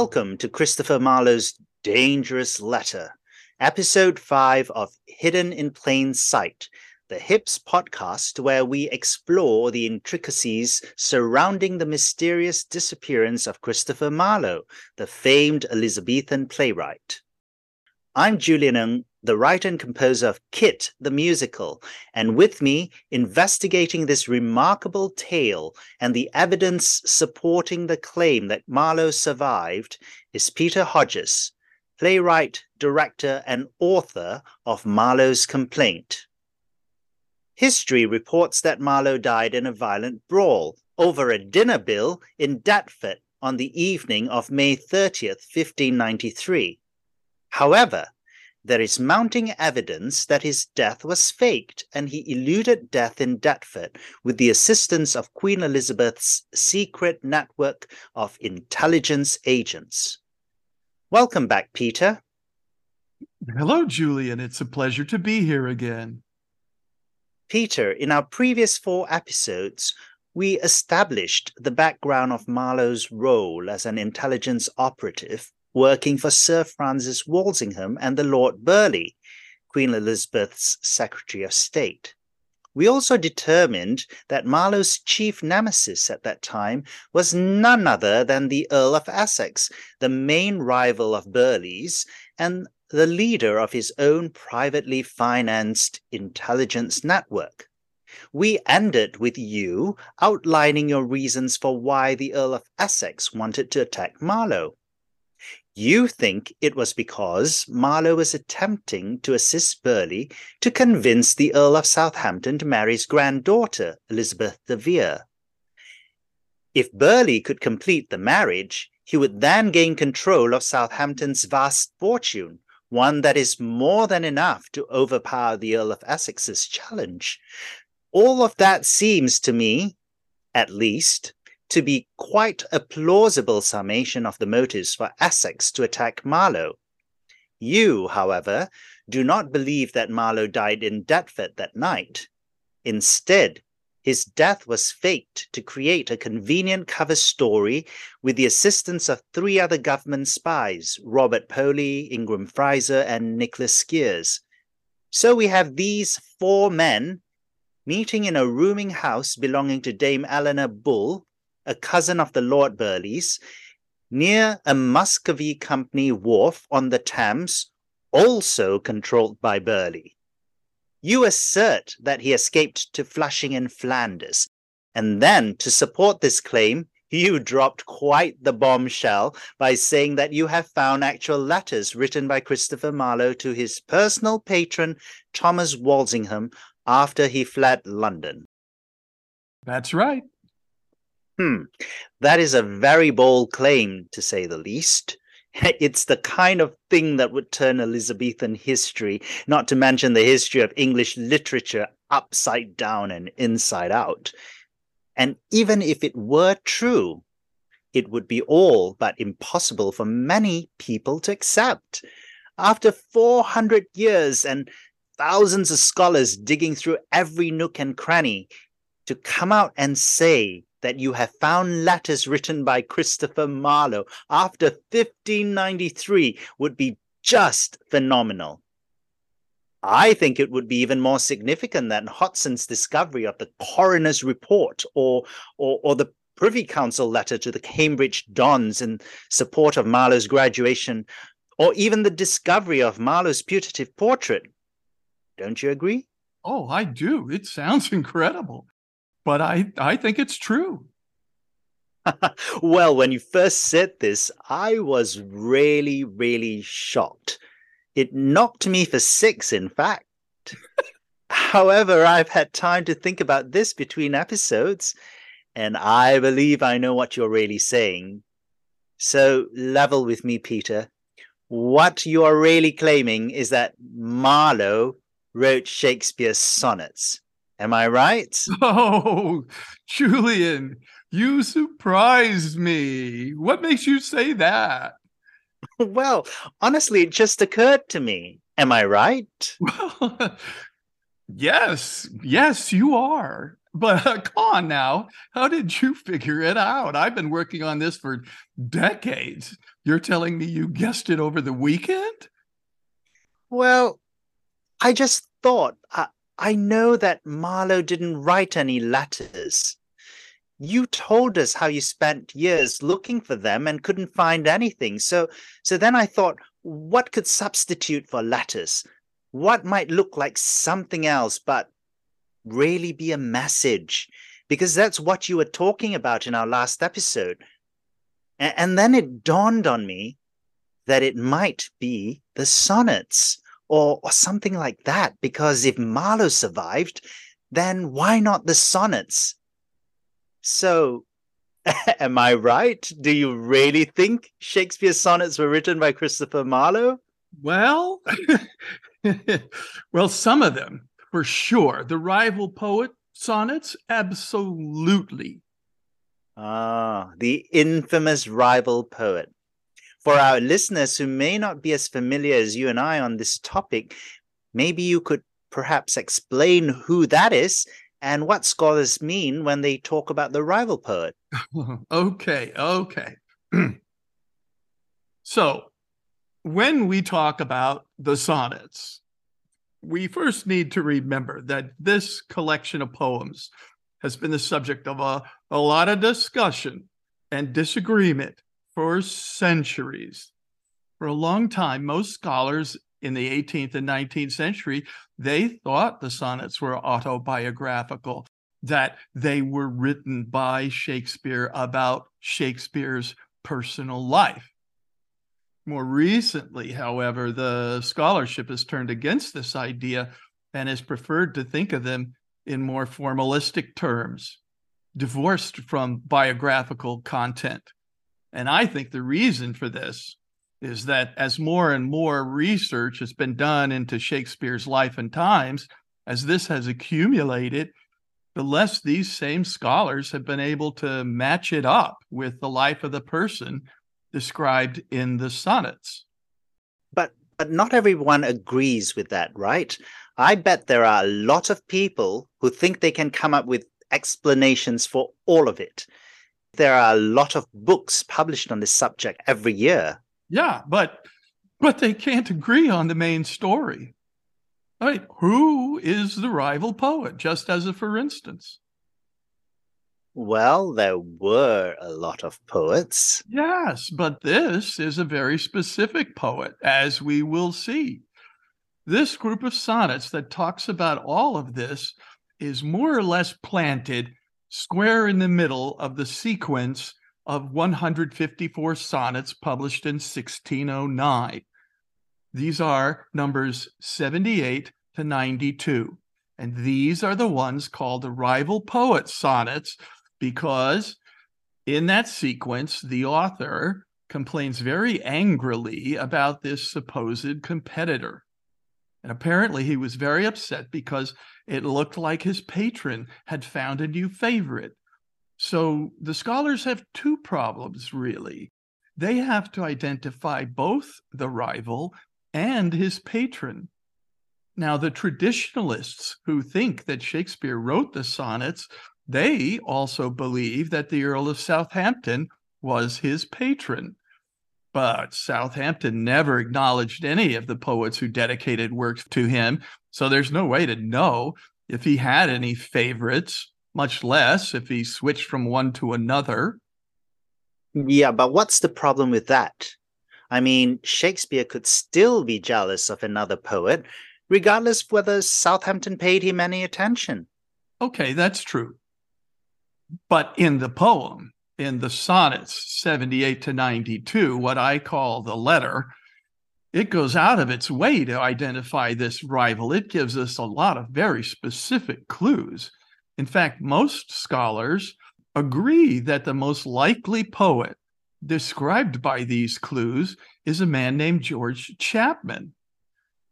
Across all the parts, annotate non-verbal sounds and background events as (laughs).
Welcome to Christopher Marlowe's Dangerous Letter, episode 5 of Hidden in Plain Sight, the HIPS podcast where we explore the intricacies surrounding the mysterious disappearance of Christopher Marlowe, the famed Elizabethan playwright. I'm Julian Ng, the writer and composer of Kit the Musical, and with me, investigating this remarkable tale and the evidence supporting the claim that Marlowe survived, is Peter Hodges, playwright, director, and author of Marlowe's Complaint. History reports that Marlowe died in a violent brawl over a dinner bill in Deptford on the evening of May 30th, 1593. However, there is mounting evidence that his death was faked and he eluded death in Deptford with the assistance of Queen Elizabeth's secret network of intelligence agents. Welcome back, Peter. Hello, Julian. It's a pleasure to be here again. Peter, in our previous four episodes, we established the background of Marlowe's role as an intelligence operative working for Sir Francis Walsingham and the Lord Burleigh, Queen Elizabeth's Secretary of State. We also determined that Marlowe's chief nemesis at that time was none other than the Earl of Essex, the main rival of Burleigh's and the leader of his own privately financed intelligence network. We ended with you outlining your reasons for why the Earl of Essex wanted to attack Marlowe. You think it was because Marlowe was attempting to assist Burleigh to convince the Earl of Southampton to marry his granddaughter, Elizabeth de Vere. If Burleigh could complete the marriage, he would then gain control of Southampton's vast fortune, one that is more than enough to overpower the Earl of Essex's challenge. All of that seems to me, at least, to be quite a plausible summation of the motives for Essex to attack Marlowe. You, however, do not believe that Marlowe died in Deptford that night. Instead, his death was faked to create a convenient cover story with the assistance of three other government spies Robert Poley, Ingram Frizer, and Nicholas Skeres. So we have these four men meeting in a rooming house belonging to Dame Eleanor Bull, a cousin of the Lord Burleigh's, near a Muscovy Company wharf on the Thames, also controlled by Burleigh. You assert that he escaped to Flushing in Flanders, and then to support this claim, you dropped quite the bombshell by saying that you have found actual letters written by Christopher Marlowe to his personal patron, Thomas Walsingham, after he fled London. That's right. Hmm, that is a very bold claim, to say the least. (laughs) It's the kind of thing that would turn Elizabethan history, not to mention the history of English literature, upside down and inside out. And even if it were true, it would be all but impossible for many people to accept. After 400 years and thousands of scholars digging through every nook and cranny, to come out and say that you have found letters written by Christopher Marlowe after 1593 would be just phenomenal. I think it would be even more significant than Hotson's discovery of the coroner's report or, or, or the Privy Council letter to the Cambridge Dons in support of Marlowe's graduation, or even the discovery of Marlowe's putative portrait. Don't you agree? Oh, I do. It sounds (laughs) incredible but I, I think it's true. (laughs) well, when you first said this, I was really, really shocked. It knocked me for six, in fact. (laughs) However, I've had time to think about this between episodes, and I believe I know what you're really saying. So, level with me, Peter. What you are really claiming is that Marlowe wrote Shakespeare's sonnets. Am I right? (laughs) Oh, Julian, you surprised me. What makes you say that? (laughs) Well, honestly, it just occurred to me. Am I right? Well, (laughs) Yes, yes, you are. But uh, come on now. How did you figure it out? I've been working on this for decades. You're telling me you guessed it over the weekend? Well, I just thought, I, I know that Marlowe didn't write any letters. You told us how you spent years looking for them and couldn't find anything. So, so then I thought, what could substitute for letters? What might look like something else, but really be a message? Because that's what you were talking about in our last episode. And, and then it dawned on me that it might be the sonnets or, or something like that. Because if Marlowe survived, then why not the sonnets? So, (laughs) am I right? Do you really think Shakespeare's sonnets were written by Christopher Marlowe? Well, (laughs) well, some of them for sure. The rival poet sonnets, absolutely. Ah, the infamous rival poet. For our listeners who may not be as familiar as you and I on this topic, maybe you could perhaps explain who that is and what scholars mean when they talk about the rival poet. (laughs) okay, okay. (clears throat) so, when we talk about the sonnets, we first need to remember that this collection of poems has been the subject of a, a lot of discussion and disagreement for centuries. For a long time, most scholars in the 18th and 19th century, they thought the sonnets were autobiographical, that they were written by Shakespeare about Shakespeare's personal life. More recently, however, the scholarship has turned against this idea and has preferred to think of them in more formalistic terms, divorced from biographical content. And I think the reason for this is that as more and more research has been done into Shakespeare's life and times, as this has accumulated, the less these same scholars have been able to match it up with the life of the person described in the sonnets. But but not everyone agrees with that, right? I bet there are a lot of people who think they can come up with explanations for all of it. There are a lot of books published on this subject every year. Yeah, but but they can't agree on the main story. I mean, who is the rival poet? Just as a for instance. Well, there were a lot of poets. Yes, but this is a very specific poet, as we will see. This group of sonnets that talks about all of this is more or less planted square in the middle of the sequence of 154 sonnets published in 1609. These are numbers 78 to 92. And these are the ones called the rival poet sonnets because in that sequence, the author complains very angrily about this supposed competitor. And apparently, he was very upset because it looked like his patron had found a new favorite. So the scholars have two problems, really. They have to identify both the rival and his patron. Now, the traditionalists who think that Shakespeare wrote the sonnets, they also believe that the Earl of Southampton was his patron. But Southampton never acknowledged any of the poets who dedicated works to him. So there's no way to know if he had any favorites, much less if he switched from one to another. Yeah, but what's the problem with that? I mean, Shakespeare could still be jealous of another poet, regardless whether Southampton paid him any attention. Okay, that's true. But in the poem, in the sonnets 78 to 92, what I call the letter, it goes out of its way to identify this rival. It gives us a lot of very specific clues. In fact, most scholars agree that the most likely poet described by these clues is a man named George Chapman.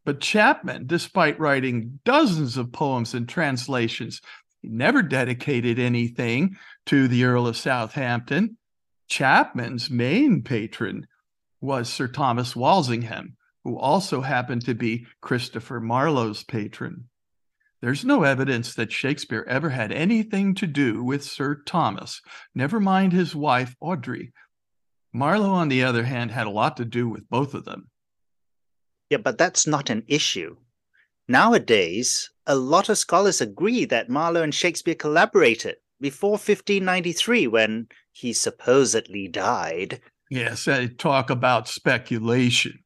But Chapman, despite writing dozens of poems and translations, he never dedicated anything to the Earl of Southampton. Chapman's main patron was Sir Thomas Walsingham, who also happened to be Christopher Marlowe's patron. There's no evidence that Shakespeare ever had anything to do with Sir Thomas, never mind his wife, Audrey. Marlowe, on the other hand, had a lot to do with both of them. Yeah, but that's not an issue. Nowadays, a lot of scholars agree that Marlowe and Shakespeare collaborated before 1593 when he supposedly died. Yes, I talk about speculation.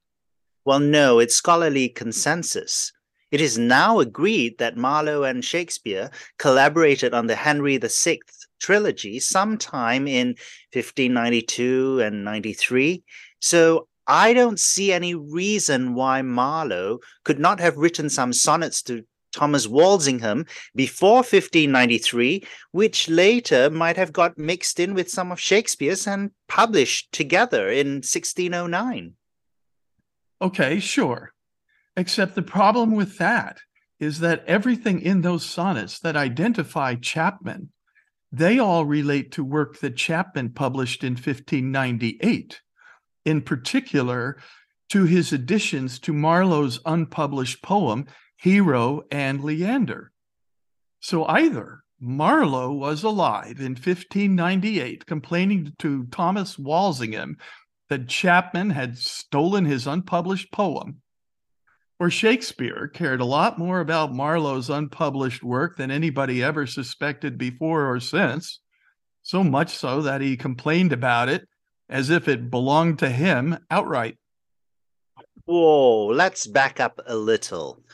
Well, no, it's scholarly consensus. It is now agreed that Marlowe and Shakespeare collaborated on the Henry VI trilogy sometime in 1592 and 93. So I don't see any reason why Marlowe could not have written some sonnets to Thomas Walsingham before 1593, which later might have got mixed in with some of Shakespeare's and published together in 1609. Okay, sure. Except the problem with that is that everything in those sonnets that identify Chapman, they all relate to work that Chapman published in 1598, in particular to his additions to Marlowe's unpublished poem, Hero and Leander. So either Marlowe was alive in 1598 complaining to Thomas Walsingham that Chapman had stolen his unpublished poem, or Shakespeare cared a lot more about Marlowe's unpublished work than anybody ever suspected before or since, so much so that he complained about it as if it belonged to him outright. Whoa, let's back up a little.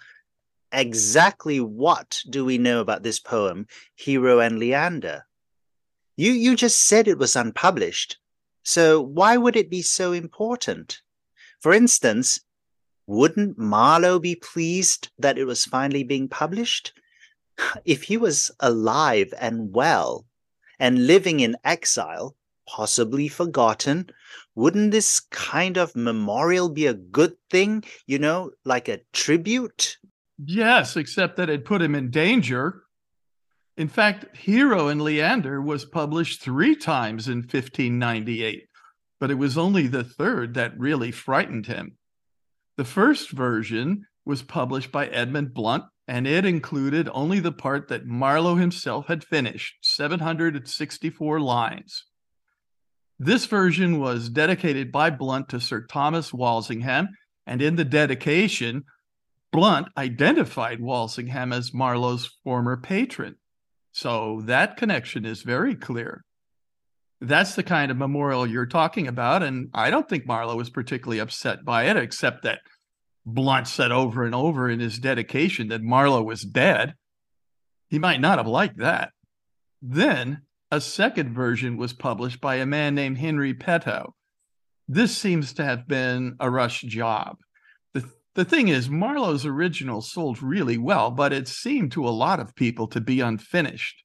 Exactly what do we know about this poem, Hero and Leander? You you just said it was unpublished. So why would it be so important? For instance, wouldn't Marlowe be pleased that it was finally being published? (sighs) If he was alive and well and living in exile, possibly forgotten, wouldn't this kind of memorial be a good thing? You know, like a tribute? Yes, except that it put him in danger. In fact, Hero and Leander was published three times in 1598, but it was only the third that really frightened him. The first version was published by Edmund Blount, and it included only the part that Marlowe himself had finished 764 lines. This version was dedicated by Blount to Sir Thomas Walsingham, and in the dedication, Blount identified Walsingham as Marlowe's former patron. So that connection is very clear. That's the kind of memorial you're talking about. And I don't think Marlowe was particularly upset by it, except that Blount said over and over in his dedication that Marlowe was dead. He might not have liked that. Then a second version was published by a man named Henry Petowe. This seems to have been a rush job. The, thing is, Marlowe's original sold really well, but it seemed to a lot of people to be unfinished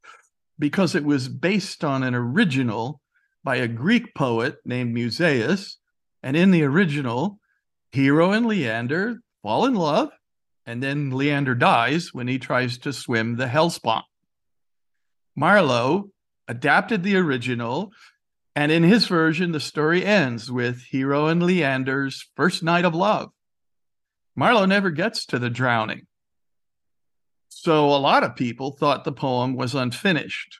because it was based on an original by a Greek poet named Musaeus. And in the original, Hero and Leander fall in love, and then Leander dies when he tries to swim the Hellespont. Marlowe adapted the original, and in his version, the story ends with Hero and Leander's first night of love. Marlowe never gets to the drowning. So a lot of people thought the poem was unfinished.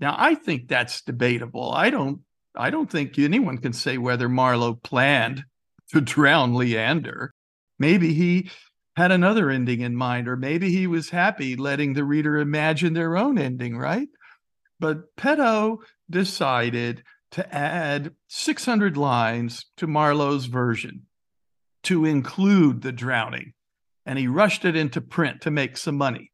Now, I think that's debatable. I don't I don't think anyone can say whether Marlowe planned to drown Leander. Maybe he had another ending in mind, or maybe he was happy letting the reader imagine their own ending, right? But Petowe decided to add 600 lines to Marlowe's version to include the drowning, and he rushed it into print to make some money.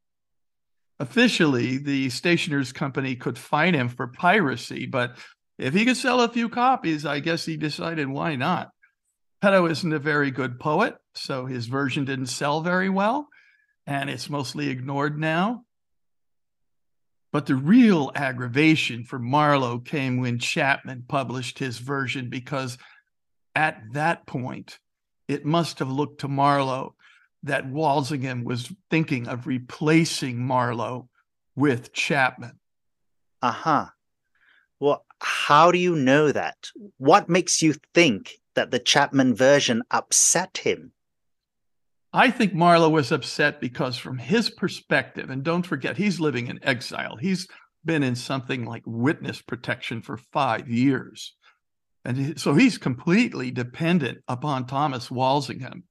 Officially, the stationer's company could fine him for piracy, but if he could sell a few copies, I guess he decided why not. Petowe isn't a very good poet, so his version didn't sell very well, and it's mostly ignored now. But the real aggravation for Marlowe came when Chapman published his version, because at that point, it must have looked to Marlowe that Walsingham was thinking of replacing Marlowe with Chapman. Uh huh. Well, how do you know that? What makes you think that the Chapman version upset him? I think Marlowe was upset because, from his perspective, and don't forget, he's living in exile. He's been in something like witness protection for five years. And so he's completely dependent upon Thomas Walsingham.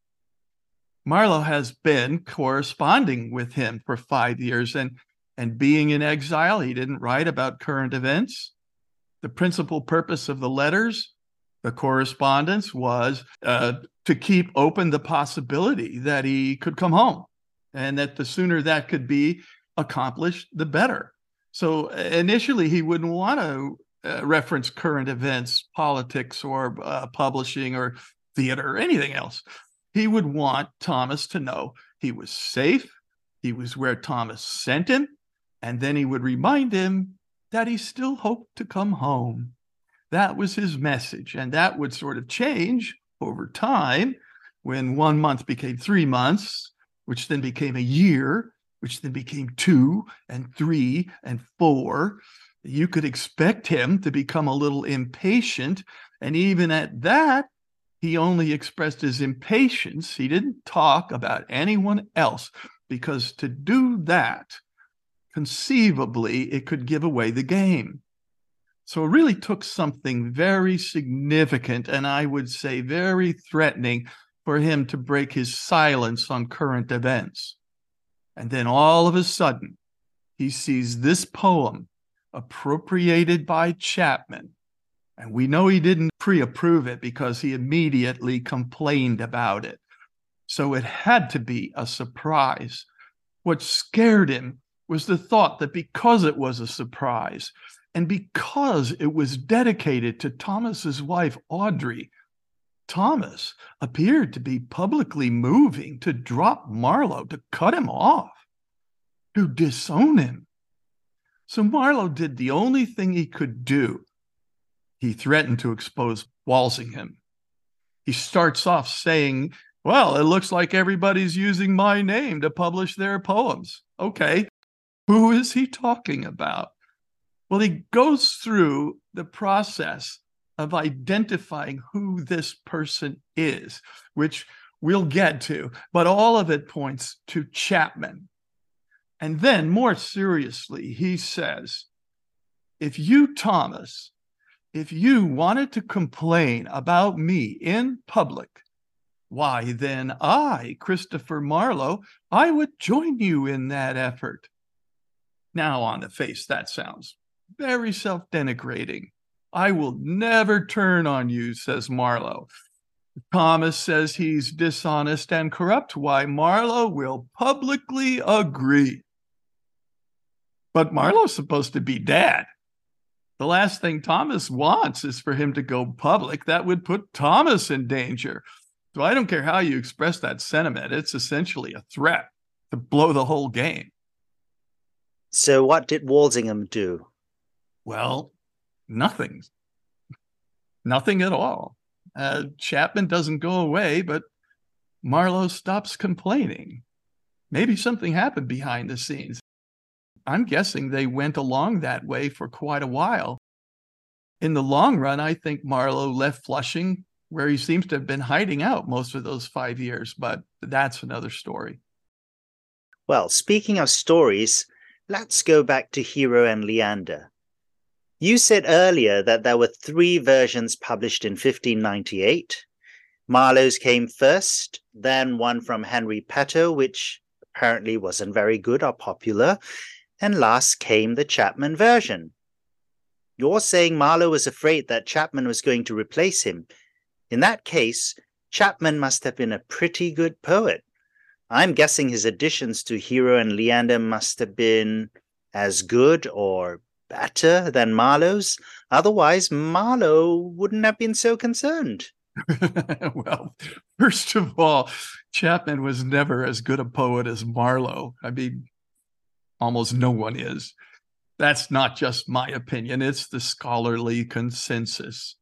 Marlowe has been corresponding with him for five years and, and being in exile, he didn't write about current events. The principal purpose of the letters, the correspondence, was uh, to keep open the possibility that he could come home and that the sooner that could be accomplished, the better. So initially, he wouldn't want to uh, reference current events, politics, or uh, publishing, or theater, or anything else. He would want Thomas to know he was safe, he was where Thomas sent him, and then he would remind him that he still hoped to come home. That was his message, and that would sort of change over time when one month became three months, which then became a year, which then became two and three and four. You could expect him to become a little impatient. And even at that, he only expressed his impatience. He didn't talk about anyone else because to do that, conceivably, it could give away the game. So it really took something very significant and I would say very threatening for him to break his silence on current events. And then all of a sudden, he sees this poem appropriated by Chapman. And we know he didn't pre approve it because he immediately complained about it. So it had to be a surprise. What scared him was the thought that because it was a surprise and because it was dedicated to Thomas's wife, Audrey, Thomas appeared to be publicly moving to drop Marlowe, to cut him off, to disown him. So Marlowe did the only thing he could do. He threatened to expose Walsingham. He starts off saying, Well, it looks like everybody's using my name to publish their poems. Okay, who is he talking about? Well, he goes through the process of identifying who this person is, which we'll get to, but all of it points to Chapman. And then, more seriously, he says, if you, Thomas, if you wanted to complain about me in public, why, then I, Christopher Marlowe, I would join you in that effort. Now, on the face, that sounds very self denigrating. I will never turn on you, says Marlowe. Thomas says he's dishonest and corrupt. Why, Marlowe will publicly agree. But Marlowe's supposed to be dad. The last thing Thomas wants is for him to go public. That would put Thomas in danger. So I don't care how you express that sentiment, it's essentially a threat to blow the whole game. So, what did Walsingham do? Well, nothing. Nothing at all. Uh, Chapman doesn't go away, but Marlowe stops complaining. Maybe something happened behind the scenes. I'm guessing they went along that way for quite a while. In the long run, I think Marlowe left Flushing where he seems to have been hiding out most of those five years, but that's another story. Well, speaking of stories, let's go back to Hero and Leander. You said earlier that there were three versions published in 1598. Marlowe's came first, then one from Henry Petowe, which apparently wasn't very good or popular, and last came the Chapman version. You're saying Marlowe was afraid that Chapman was going to replace him. In that case, Chapman must have been a pretty good poet. I'm guessing his additions to Hero and Leander must have been as good or better than Marlowe's. Otherwise, Marlowe wouldn't have been so concerned. (laughs) well, first of all, Chapman was never as good a poet as Marlowe. I mean, almost no one is. That's not just my opinion, it's the scholarly consensus.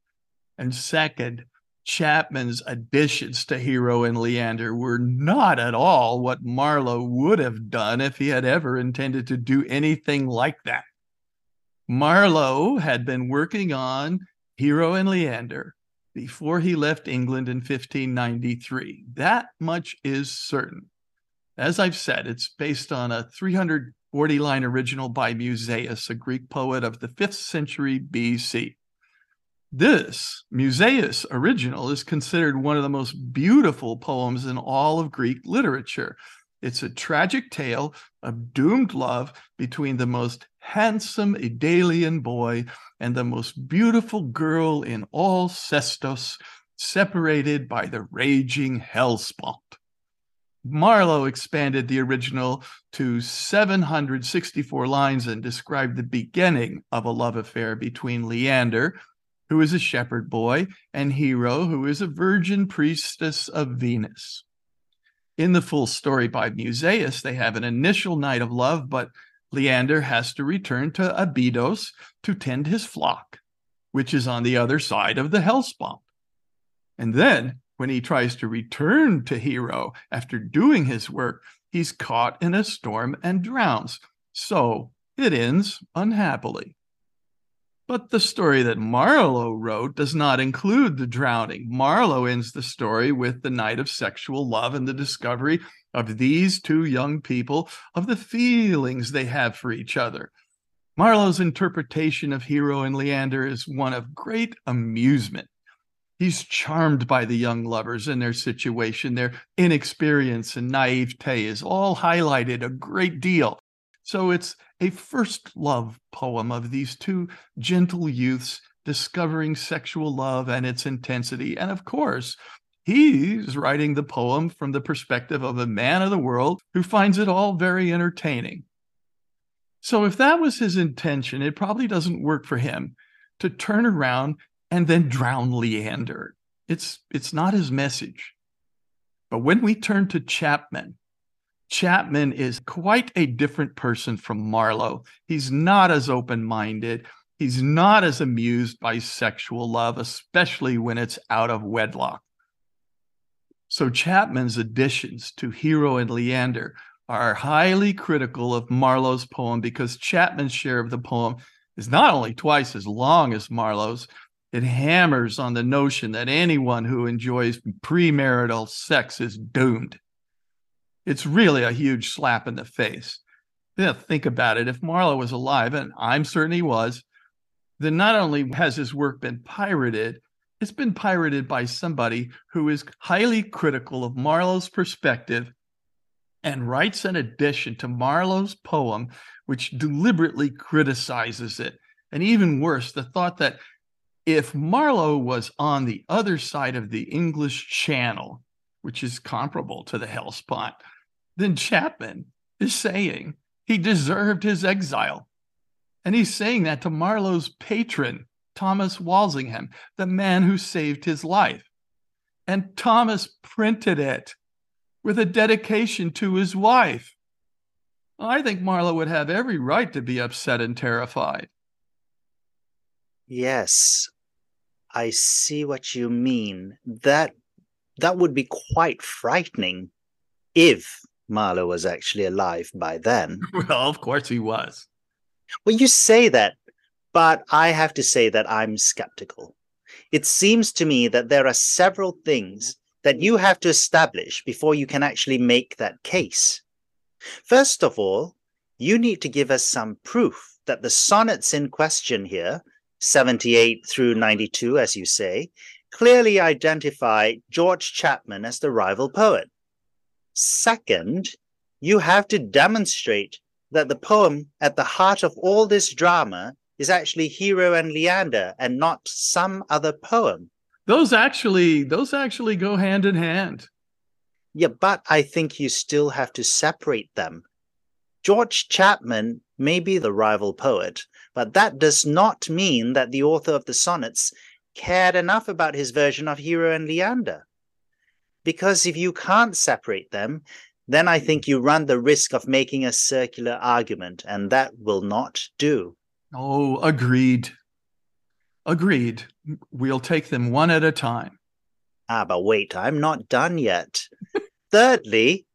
And second, Chapman's additions to Hero and Leander were not at all what Marlowe would have done if he had ever intended to do anything like that. Marlowe had been working on Hero and Leander before he left England in 1593. That much is certain. As I've said, it's based on a 340 line original by Musaeus, a Greek poet of the 5th century BC. This Musaeus original is considered one of the most beautiful poems in all of Greek literature. It's a tragic tale of doomed love between the most handsome Idalian boy and the most beautiful girl in all Sestos, separated by the raging Hellespont. Marlowe expanded the original to 764 lines and described the beginning of a love affair between Leander, who is a shepherd boy, and Hero, who is a virgin priestess of Venus. In the full story by Musaeus, they have an initial night of love, but Leander has to return to Abydos to tend his flock, which is on the other side of the Hellespont. And then, when he tries to return to Hero after doing his work, he's caught in a storm and drowns. So it ends unhappily. But the story that Marlowe wrote does not include the drowning. Marlowe ends the story with the night of sexual love and the discovery of these two young people of the feelings they have for each other. Marlowe's interpretation of Hero and Leander is one of great amusement. He's charmed by the young lovers and their situation. Their inexperience and naivete is all highlighted a great deal. So it's a first love poem of these two gentle youths discovering sexual love and its intensity. And of course, he's writing the poem from the perspective of a man of the world who finds it all very entertaining. So if that was his intention, it probably doesn't work for him to turn around and then drown Leander. It's it's not his message. But when we turn to Chapman, Chapman is quite a different person from Marlowe. He's not as open minded. He's not as amused by sexual love, especially when it's out of wedlock. So Chapman's additions to Hero and Leander are highly critical of Marlowe's poem because Chapman's share of the poem is not only twice as long as Marlowe's, it hammers on the notion that anyone who enjoys premarital sex is doomed it's really a huge slap in the face. Yeah, think about it. If Marlowe was alive, and I'm certain he was, then not only has his work been pirated, it's been pirated by somebody who is highly critical of Marlowe's perspective and writes an addition to Marlowe's poem, which deliberately criticizes it. And even worse, the thought that if Marlowe was on the other side of the English Channel, which is comparable to the Hellespont, then Chapman is saying he deserved his exile. And he's saying that to Marlowe's patron, Thomas Walsingham, the man who saved his life. And Thomas printed it with a dedication to his wife. I think Marlowe would have every right to be upset and terrified. Yes, I see what you mean. That that would be quite frightening if Marlowe was actually alive by then. (laughs) Well, of course he was. Well, you say that, but I have to say that I'm skeptical. It seems to me that there are several things that you have to establish before you can actually make that case. First of all, you need to give us some proof that the sonnets in question here, 78 through 92, as you say, clearly identify George Chapman as the rival poet. Second, you have to demonstrate that the poem at the heart of all this drama is actually Hero and Leander and not some other poem. Those actually those actually go hand in hand. Yeah, but I think you still have to separate them. George Chapman may be the rival poet, but that does not mean that the author of the sonnets cared enough about his version of Hero and Leander. Because if you can't separate them, then I think you run the risk of making a circular argument, and that will not do. Oh, agreed. Agreed. We'll take them one at a time. Ah, but wait, I'm not done yet. (laughs) Thirdly,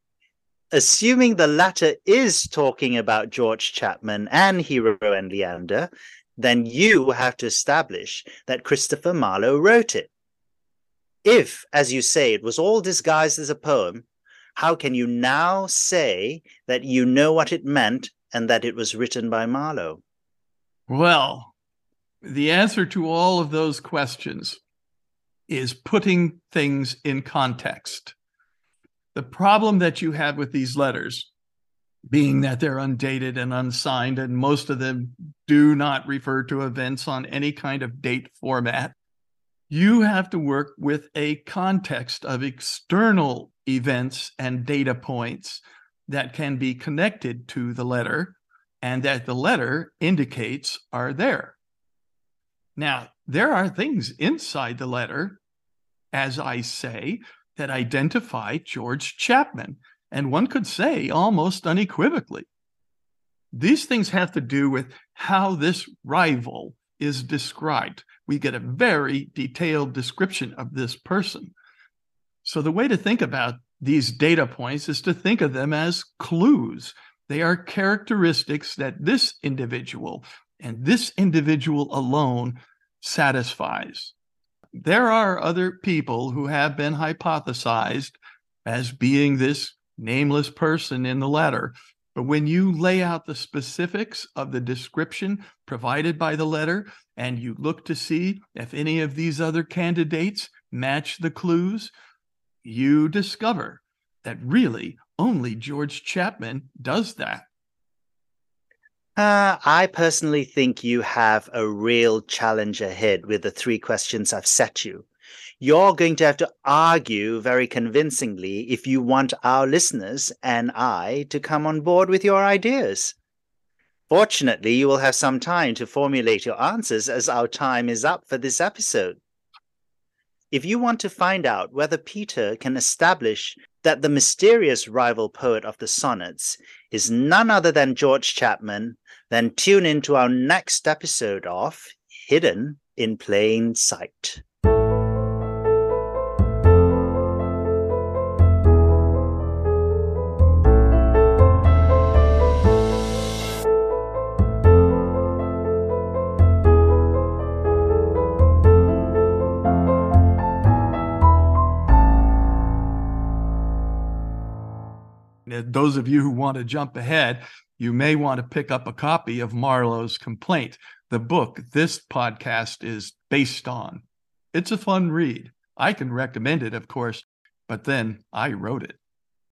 assuming the latter is talking about George Chapman and Hero and Leander, then you have to establish that Christopher Marlowe wrote it. If, as you say, it was all disguised as a poem, how can you now say that you know what it meant and that it was written by Marlowe? Well, the answer to all of those questions is putting things in context. The problem that you have with these letters, being that they're undated and unsigned, and most of them do not refer to events on any kind of date format, you have to work with a context of external events and data points that can be connected to the letter and that the letter indicates are there. Now, there are things inside the letter, as I say, that identify George Chapman, and one could say almost unequivocally. These things have to do with how this rival is described. We get a very detailed description of this person. So, the way to think about these data points is to think of them as clues. They are characteristics that this individual and this individual alone satisfies. There are other people who have been hypothesized as being this nameless person in the letter. But when you lay out the specifics of the description provided by the letter and you look to see if any of these other candidates match the clues, you discover that really only George Chapman does that. Uh, I personally think you have a real challenge ahead with the three questions I've set you. You're going to have to argue very convincingly if you want our listeners and I to come on board with your ideas. Fortunately, you will have some time to formulate your answers as our time is up for this episode. If you want to find out whether Peter can establish that the mysterious rival poet of the sonnets is none other than George Chapman, then tune in to our next episode of Hidden in Plain Sight. Those of you who want to jump ahead, you may want to pick up a copy of Marlowe's Complaint, the book this podcast is based on. It's a fun read. I can recommend it, of course, but then I wrote it.